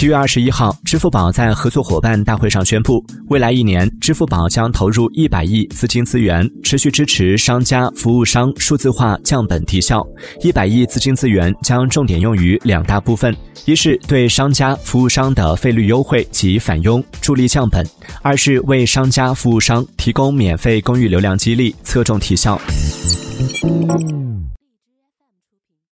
七月二十一号支付宝在合作伙伴大会上宣布未来一年支付宝将投入一百亿资金资源持续支持商家服务商数字化降本提效。一百亿资金资源将重点用于两大部分一是对商家服务商的费率优惠及返佣助力降本二是为商家服务商提供免费公域流量激励侧重提效。